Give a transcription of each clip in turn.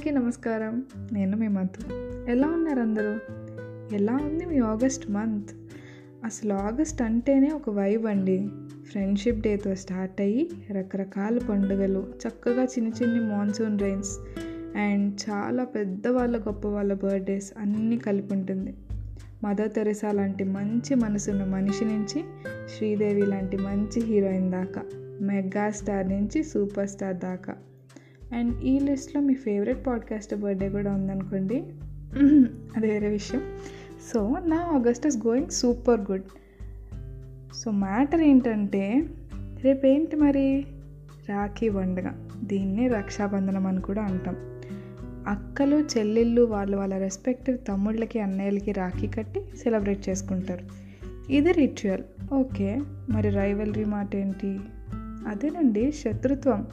అందరికీ నమస్కారం. నేను మీ మధు. ఎలా ఉన్నారు అందరూ? ఎలా ఉంది మీ ఆగస్ట్ మంత్? అసలు ఆగస్ట్ అంటేనే ఒక వైబ్ అండి. ఫ్రెండ్షిప్ డేతో స్టార్ట్ అయ్యి రకరకాల పండుగలు చక్కగా చిన్న చిన్ని మాన్సూన్ రైన్స్ అండ్ చాలా పెద్దవాళ్ళ గొప్ప వాళ్ళ బర్త్డేస్ అన్నీ కలిపి ఉంటుంది మదర్ తెరెసా లాంటి మంచి మనసున్న మనిషి నుంచి శ్రీదేవి లాంటి మంచి హీరోయిన్ దాకా మెగా స్టార్ నుంచి సూపర్ స్టార్ దాకా. అండ్ ఈ లిస్ట్లో మీ ఫేవరెట్ పాడ్కాస్ట్ బర్త్డే కూడా ఉందనుకోండి. అది వేరే విషయం. సో నా August is going super good. So matter ఏంటంటే రేపేంటి మరి? రాఖీ పండుగ. దీన్ని రక్షాబంధనం అని కూడా అంటాం. అక్కలు చెల్లెళ్ళు వాళ్ళు వాళ్ళ రెస్పెక్టివ్ తమ్ముళ్ళకి అన్నయ్యలకి రాఖీ కట్టి సెలబ్రేట్ చేసుకుంటారు. ఇది రిచువల్ ఓకే మరి రైవల్రీ మాట ఏంటి అదేనండి శత్రుత్వం.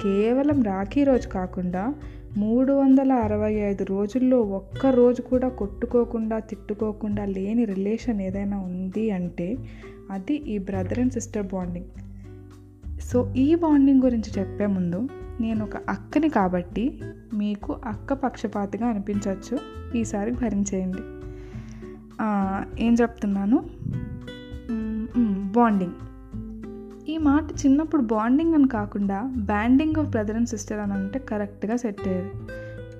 కేవలం రాఖీ రోజు కాకుండా మూడు వందల అరవై ఐదు రోజుల్లో ఒక్క రోజు కూడా కొట్టుకోకుండా తిట్టుకోకుండా లేని రిలేషన్ ఏదైనా ఉంది అంటే అది ఈ brother and sister bonding. So ఈ బాండింగ్ గురించి చెప్పే ముందు నేను ఒక అక్కని కాబట్టి మీకు అక్క పక్షపాతిగా అనిపించవచ్చు ఈసారి భరించేయండి. ఏం చెప్తున్నాను? బాండింగ్. ఈ మాట చిన్నప్పుడు బాండింగ్ అని కాకుండా banding of brother and sister అని అంటే కరెక్ట్గా సెట్ అయ్యేది.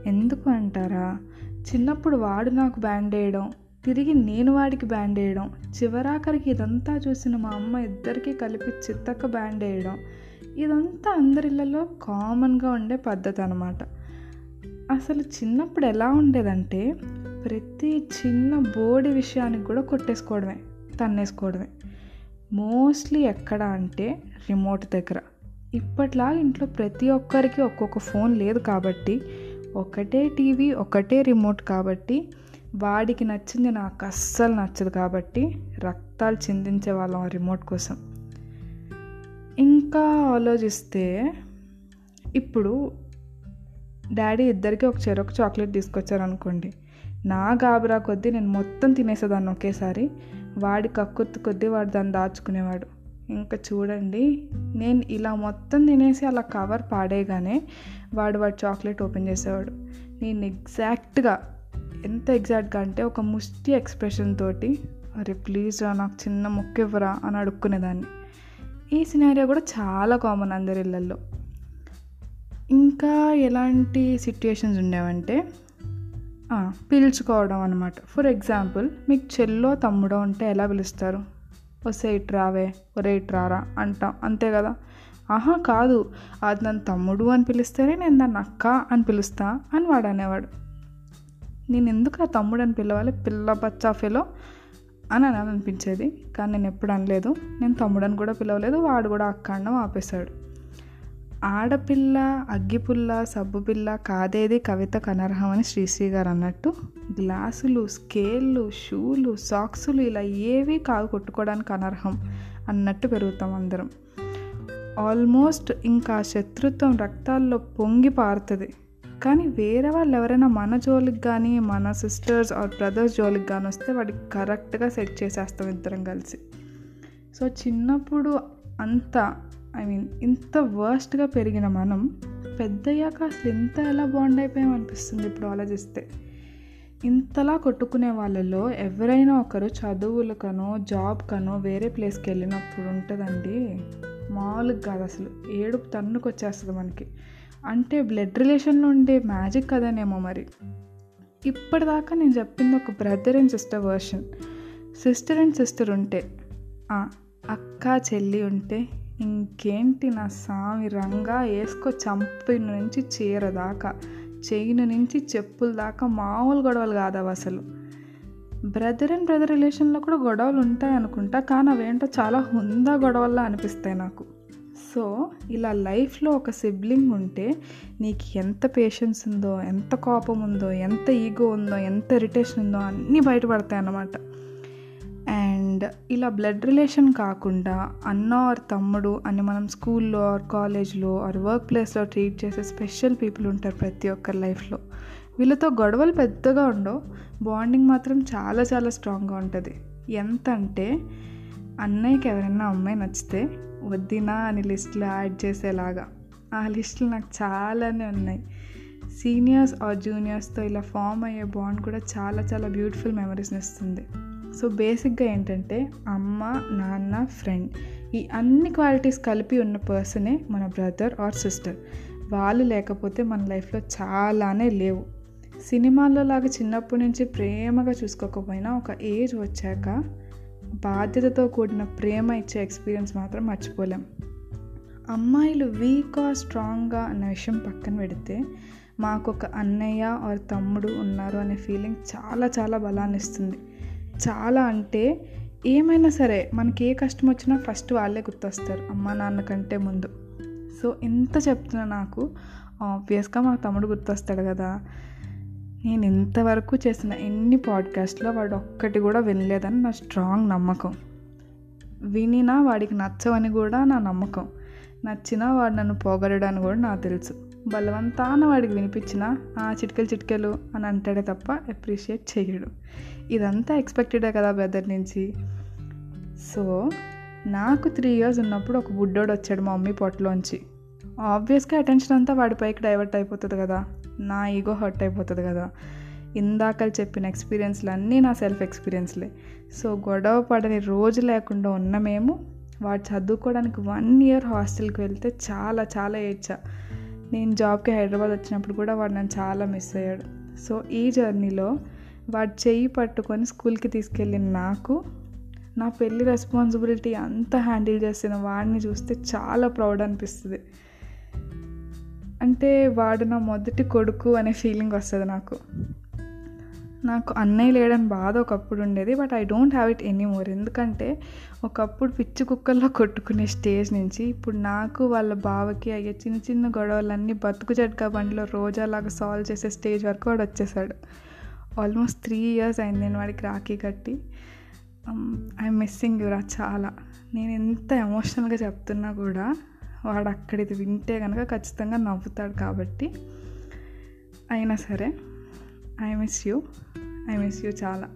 ఎందుకు అంటారా? చిన్నప్పుడు వాడు నాకు బ్యాండ్ వేయడం తిరిగి నేను వాడికి బ్యాండ్ వేయడం చివరాఖరికి ఇదంతా చూసిన మా అమ్మ ఇద్దరికీ కలిపి చిత్తక్క బ్యాండ్ వేయడం ఇదంతా అందరిళ్ళలో కామన్గా ఉండే పద్ధతి అనమాట అసలు చిన్నప్పుడు ఎలా ఉండేదంటే ప్రతి చిన్న బోడి విషయానికి కూడా కొట్టేసుకోవడమే తన్నేసుకోవడమే. మోస్ట్లీ ఎక్కడ అంటే రిమోట్ దగ్గర. ఇప్పట్లా ఇంట్లో ప్రతి ఒక్కరికి ఒక్కొక్క ఫోన్ లేదు కాబట్టి ఒకటే టీవీ ఒకటే రిమోట్ కాబట్టి వాడికి నచ్చింది నాకు అస్సలు నచ్చదు కాబట్టి రక్తాలు చిందించే వాళ్ళం ఆ రిమోట్ కోసం. ఇంకా ఆలోచిస్తే ఇప్పుడు డాడీ ఇద్దరికి ఒక చెరొక చాక్లెట్ తీసుకొచ్చారనుకోండి. నా గాబరా కొద్దీ నేను మొత్తం తినేసేదాన్ని ఒకేసారి. వాడి కక్కుర్తి కొద్దీ వాడు దాన్ని దాచుకునేవాడు. ఇంకా చూడండి నేను ఇలా మొత్తం తినేసి అలా కవర్ పాడేగానే వాడు వాడు చాక్లెట్ ఓపెన్ చేసేవాడు. నేను ఎగ్జాక్ట్గా ఎంత ఎగ్జాక్ట్గా అంటే ఒక ముష్టి ఎక్స్ప్రెషన్ తోటి అరే ప్లీజ్ రా నాకు చిన్న మొక్క ఇవ్వరా అని అడుక్కునేదాన్ని. ఈ సినారియో కూడా చాలా కామన్ అందరి ఇళ్ళల్లో ఇంకా ఎలాంటి సిట్యుయేషన్స్ ఉండేవంటే పీల్చుకోవడం అనమాట ఫర్ ఎగ్జాంపుల్ మీకు చెల్లో తమ్ముడో ఉంటే ఎలా పిలుస్తారు? ఒసే ఇటు రావే ఒరే ఇటు రారా అంటాం. అంతే కదా? ఆహా కాదు. అది నన్ను తమ్ముడు అని పిలిస్తేనే నేను దాన్ని అక్క అని పిలుస్తా అని వాడు అనేవాడు. నేను ఎందుకు ఆ తమ్ముడు అని పిలవాలి? పిల్ల బచ్చా ఫెలో అని అని అనిపించేది కానీ నేను ఎప్పుడు అనలేదు. నేను తమ్ముడని కూడా పిలవలేదు. వాడు కూడా అక్క అనడం ఆపేశాడు. ఆడపిల్ల అగ్గిపుల్ల సబ్బుపిల్ల కాదేది కవిత కనర్హం అని శ్రీశ్రీ గారు అన్నట్టు గ్లాసులు స్కేళ్ళు షూలు సాక్సులు ఇలా ఏవి కావు కొట్టుకోవడానికి అనర్హం అన్నట్టు పెరుగుతాం అందరం. ఆల్మోస్ట్ ఇంకా శత్రుత్వం రక్తాల్లో పొంగి పారుతుంది. కానీ వేరే వాళ్ళు ఎవరైనా మన జోలికి కానీ మన సిస్టర్స్ ఆర్ బ్రదర్స్ జోలికి కానీ వస్తే వాడికి కరెక్ట్గా సెట్ చేసేస్తాం ఇద్దరం కలిసి. సో చిన్నప్పుడు అంతా ఐ మీన్ ఇంత వర్స్ట్గా పెరిగిన మనం పెద్దయ్యాక అసలు ఎంత ఎలా బాండ్ అయిపోయాం అనిపిస్తుంది ఇప్పుడు ఆలోచిస్తే. ఇంతలా కొట్టుకునే వాళ్ళలో ఎవరైనా ఒకరు చదువులకనో జాబ్ కనో వేరే ప్లేస్కి వెళ్ళినప్పుడు ఉంటుందండి. మామూలుగా కాదు అసలు ఏడుపు తన్నుకు వచ్చేస్తుంది మనకి. అంటే బ్లడ్ రిలేషన్లో ఉండే మ్యాజిక్ కదనేమో మరి. ఇప్పటిదాకా నేను చెప్పింది ఒక brother and sister version sister and sister ఉంటే అక్క చెల్లి ఉంటే ఇంకేంటి నా సామి రంగా వేసుకో చంపిన నుంచి చీర దాకా చైన్ నుంచి చెప్పుల దాకా మామూలు గొడవలు కాదవి అసలు. బ్రదర్ అండ్ బ్రదర్ రిలేషన్లో కూడా గొడవలు ఉంటాయి అనుకుంటా కానీ అవేంటో చాలా హుందా గొడవల్లా అనిపిస్తాయి నాకు. సో ఇలా లైఫ్లో ఒక సిబ్లింగ్ ఉంటే నీకు ఎంత పేషెన్స్ ఉందో ఎంత కోపం ఉందో ఎంత ఈగో ఉందో ఎంత ఇరిటేషన్ ఉందో అన్నీ బయటపడతాయి అన్నమాట. అండ్ ఇలా బ్లడ్ రిలేషన్ కాకుండా అన్న ఆర్ తమ్ముడు అని మనం స్కూల్లో ఆర్ కాలేజ్లో ఆర్ వర్క్ ప్లేస్లో ట్రీట్ చేసే స్పెషల్ పీపుల్ ఉంటారు ప్రతి ఒక్కరి లైఫ్లో వీళ్ళతో గొడవలు పెద్దగా ఉండవు. బాండింగ్ మాత్రం చాలా చాలా స్ట్రాంగ్గా ఉంటుంది. ఎంత అంటే అన్నయ్యకి ఎవరైనా అమ్మాయి నచ్చితే వద్దినా అని లిస్ట్లో యాడ్ చేసేలాగా. ఆ లిస్టులు నాకు చాలానే ఉన్నాయి. సీనియర్స్ ఆర్ జూనియర్స్తో ఇలా ఫామ్ అయ్యే బాండ్ కూడా చాలా చాలా బ్యూటిఫుల్ మెమరీస్ని ఇస్తుంది. సో బేసిక్గా ఏంటంటే అమ్మ నాన్న ఫ్రెండ్ ఈ అన్ని క్వాలిటీస్ కలిపి ఉన్న పర్సనే మన బ్రదర్ ఆర్ సిస్టర్ వాళ్ళు లేకపోతే మన లైఫ్లో చాలానే లేవు. సినిమాల్లో లాగా చిన్నప్పటి నుంచి ప్రేమగా చూసుకోకపోయినా ఒక ఏజ్ వచ్చాక బాధ్యతతో కూడిన ప్రేమ ఇచ్చే ఎక్స్పీరియన్స్ మాత్రం మర్చిపోలేం. అమ్మాయిలు వీక్ ఆర్ స్ట్రాంగ్గా అన్న విషయం పక్కన పెడితే మాకు ఒక అన్నయ్య ఆర్ తమ్ముడు ఉన్నారు అనే ఫీలింగ్ చాలా చాలా బలాన్ని ఇస్తుంది చాలా అంటే ఏమైనా సరే మనకి ఏ కష్టం వచ్చినా ఫస్ట్ వాళ్ళే గుర్తొస్తారు అమ్మ నాన్న కంటే ముందు. సో ఎంత చెప్తున్నా నాకు ఆబ్వియస్గా మా తమ్ముడు గుర్తొస్తాడు కదా. నేను ఇంతవరకు చేసిన ఎన్ని పాడ్కాస్ట్లో వాడు ఒక్కటి కూడా వినలేదని నా స్ట్రాంగ్ నమ్మకం. వినినా వాడికి నచ్చవని కూడా నా నమ్మకం. నచ్చినా వాడు నన్ను పొగడని కూడా నాకు తెలుసు. బలవంతాన వాడికి వినిపించిన ఆ చిటికెలు చిటికెలు అని అంటాడే తప్ప అప్రిషియేట్ చేయడు. ఇదంతా ఎక్స్పెక్టెడే కదా బ్రదర్ నుంచి. సో నాకు త్రీ ఇయర్స్ ఉన్నప్పుడు ఒక బుడ్డోడు వచ్చాడు మా మమ్మీ పొట్టలోంచి ఆబ్వియస్గా అటెన్షన్ అంతా వాడి పైకి డైవర్ట్ అయిపోతుంది కదా. నా ఈగో హర్ట్ అయిపోతుంది కదా. ఇందాకలు చెప్పిన ఎక్స్పీరియన్స్లు అన్నీ నా సెల్ఫ్ ఎక్స్పీరియన్స్లే సో గొడవ పడని రోజు లేకుండా ఉన్న మేము వాడు చదువుకోవడానికి వన్ ఇయర్ హాస్టల్కి వెళ్తే చాలా చాలా ఏడ్చా. నేను జాబ్కి హైదరాబాద్ వచ్చినప్పుడు కూడా వాడు నన్ను చాలా మిస్ అయ్యాడు. సో ఈ జర్నీలో వాడు చెయ్యి పట్టుకొని స్కూల్కి తీసుకెళ్ళిన నాకు నా పెళ్ళి రెస్పాన్సిబిలిటీ అంతా హ్యాండిల్ చేసిన వాడిని చూస్తే చాలా ప్రౌడ్ అనిపిస్తుంది. అంటే వాడు నా మొదటి కొడుకు అనే ఫీలింగ్ వస్తుంది నాకు. నాకు అన్నయ్య లేడని బాధ ఒకప్పుడు ఉండేది but I don't have it anymore ఎందుకంటే ఒకప్పుడు పిచ్చి కుక్కల్లో కొట్టుకునే స్టేజ్ నుంచి ఇప్పుడు నాకు వాళ్ళ బావకి అయ్యే చిన్న చిన్న గొడవలన్నీ బతుకు జట్కా బండిలో రోజాలాగా సాల్వ్ చేసే స్టేజ్ వరకు వాడు వచ్చేసాడు. ఆల్మోస్ట్ త్రీ ఇయర్స్ అయింది నేను వాడికి రాఖీ కట్టి. ఐ మిస్సింగ్ యురా చాలా. నేను ఎంత ఎమోషనల్గా చెప్తున్నా కూడా వాడు అక్కడ ఇది వింటే కనుక ఖచ్చితంగా నవ్వుతాడు కాబట్టి అయినా సరే I miss you I miss you చాలా.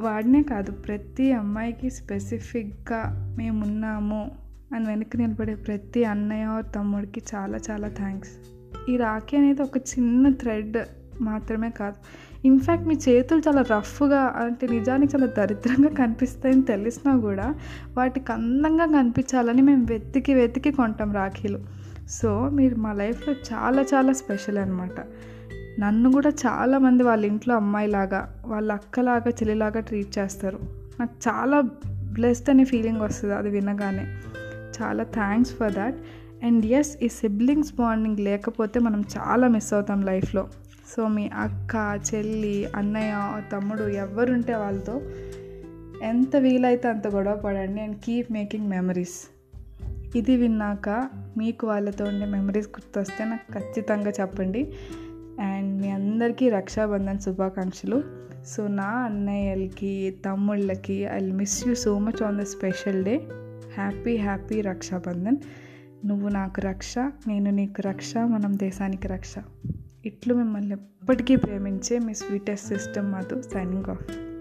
వాడినే కాదు ప్రతి అమ్మాయికి స్పెసిఫిక్గా మేమున్నాము అని వెనక్కి నిలబడే ప్రతి అన్నయ్య తమ్ముడికి చాలా చాలా థ్యాంక్స్ ఈ రాఖీ అనేది ఒక చిన్న థ్రెడ్ మాత్రమే కాదు. ఇన్ఫ్యాక్ట్ మీ చేతులు చాలా రఫ్గా అంటే నిజానికి చాలా దరిద్రంగా కనిపిస్తాయని తెలిసినా కూడా వాటికి అందంగా కనిపించాలని మేము వెతికి వెతికి కొంటాం రాఖీలు. సో మీరు మా లైఫ్లో చాలా చాలా స్పెషల్ అనమాట నన్ను కూడా చాలామంది వాళ్ళ ఇంట్లో అమ్మాయిలాగా వాళ్ళ అక్కలాగా చెల్లిలాగా ట్రీట్ చేస్తారు. నాకు చాలా బ్లెస్డ్ అనే ఫీలింగ్ వస్తుంది అది వినగానే. చాలా thanks for that and yes ఈ సిబ్లింగ్స్ బాండింగ్ లేకపోతే మనం చాలా మిస్ అవుతాం లైఫ్లో సో మీ అక్క చెల్లి అన్నయ్య తమ్ముడు ఎవరుంటే వాళ్ళతో ఎంత వీలైతే అంత గొడవ పడండి అండ్ కీప్ మేకింగ్ మెమరీస్ ఇది విన్నాక మీకు వాళ్ళతో ఉండే మెమరీస్ గుర్తొస్తే నాకు ఖచ్చితంగా చెప్పండి. అండ్ మీ అందరికీ రక్షాబంధన్ శుభాకాంక్షలు. సో నా అన్నయ్యలకి తమ్ముళ్ళకి I miss you so much on the special day happy happy Raksha Bandhan. నువ్వు నాకు రక్ష నేను నీకు రక్ష మనం దేశానికి రక్ష. ఇట్లు మిమ్మల్ని ఎప్పటికీ ప్రేమించే మీ స్వీటెస్ట్ సిస్టమ్ మాతో సైనింగ్ ఆఫ్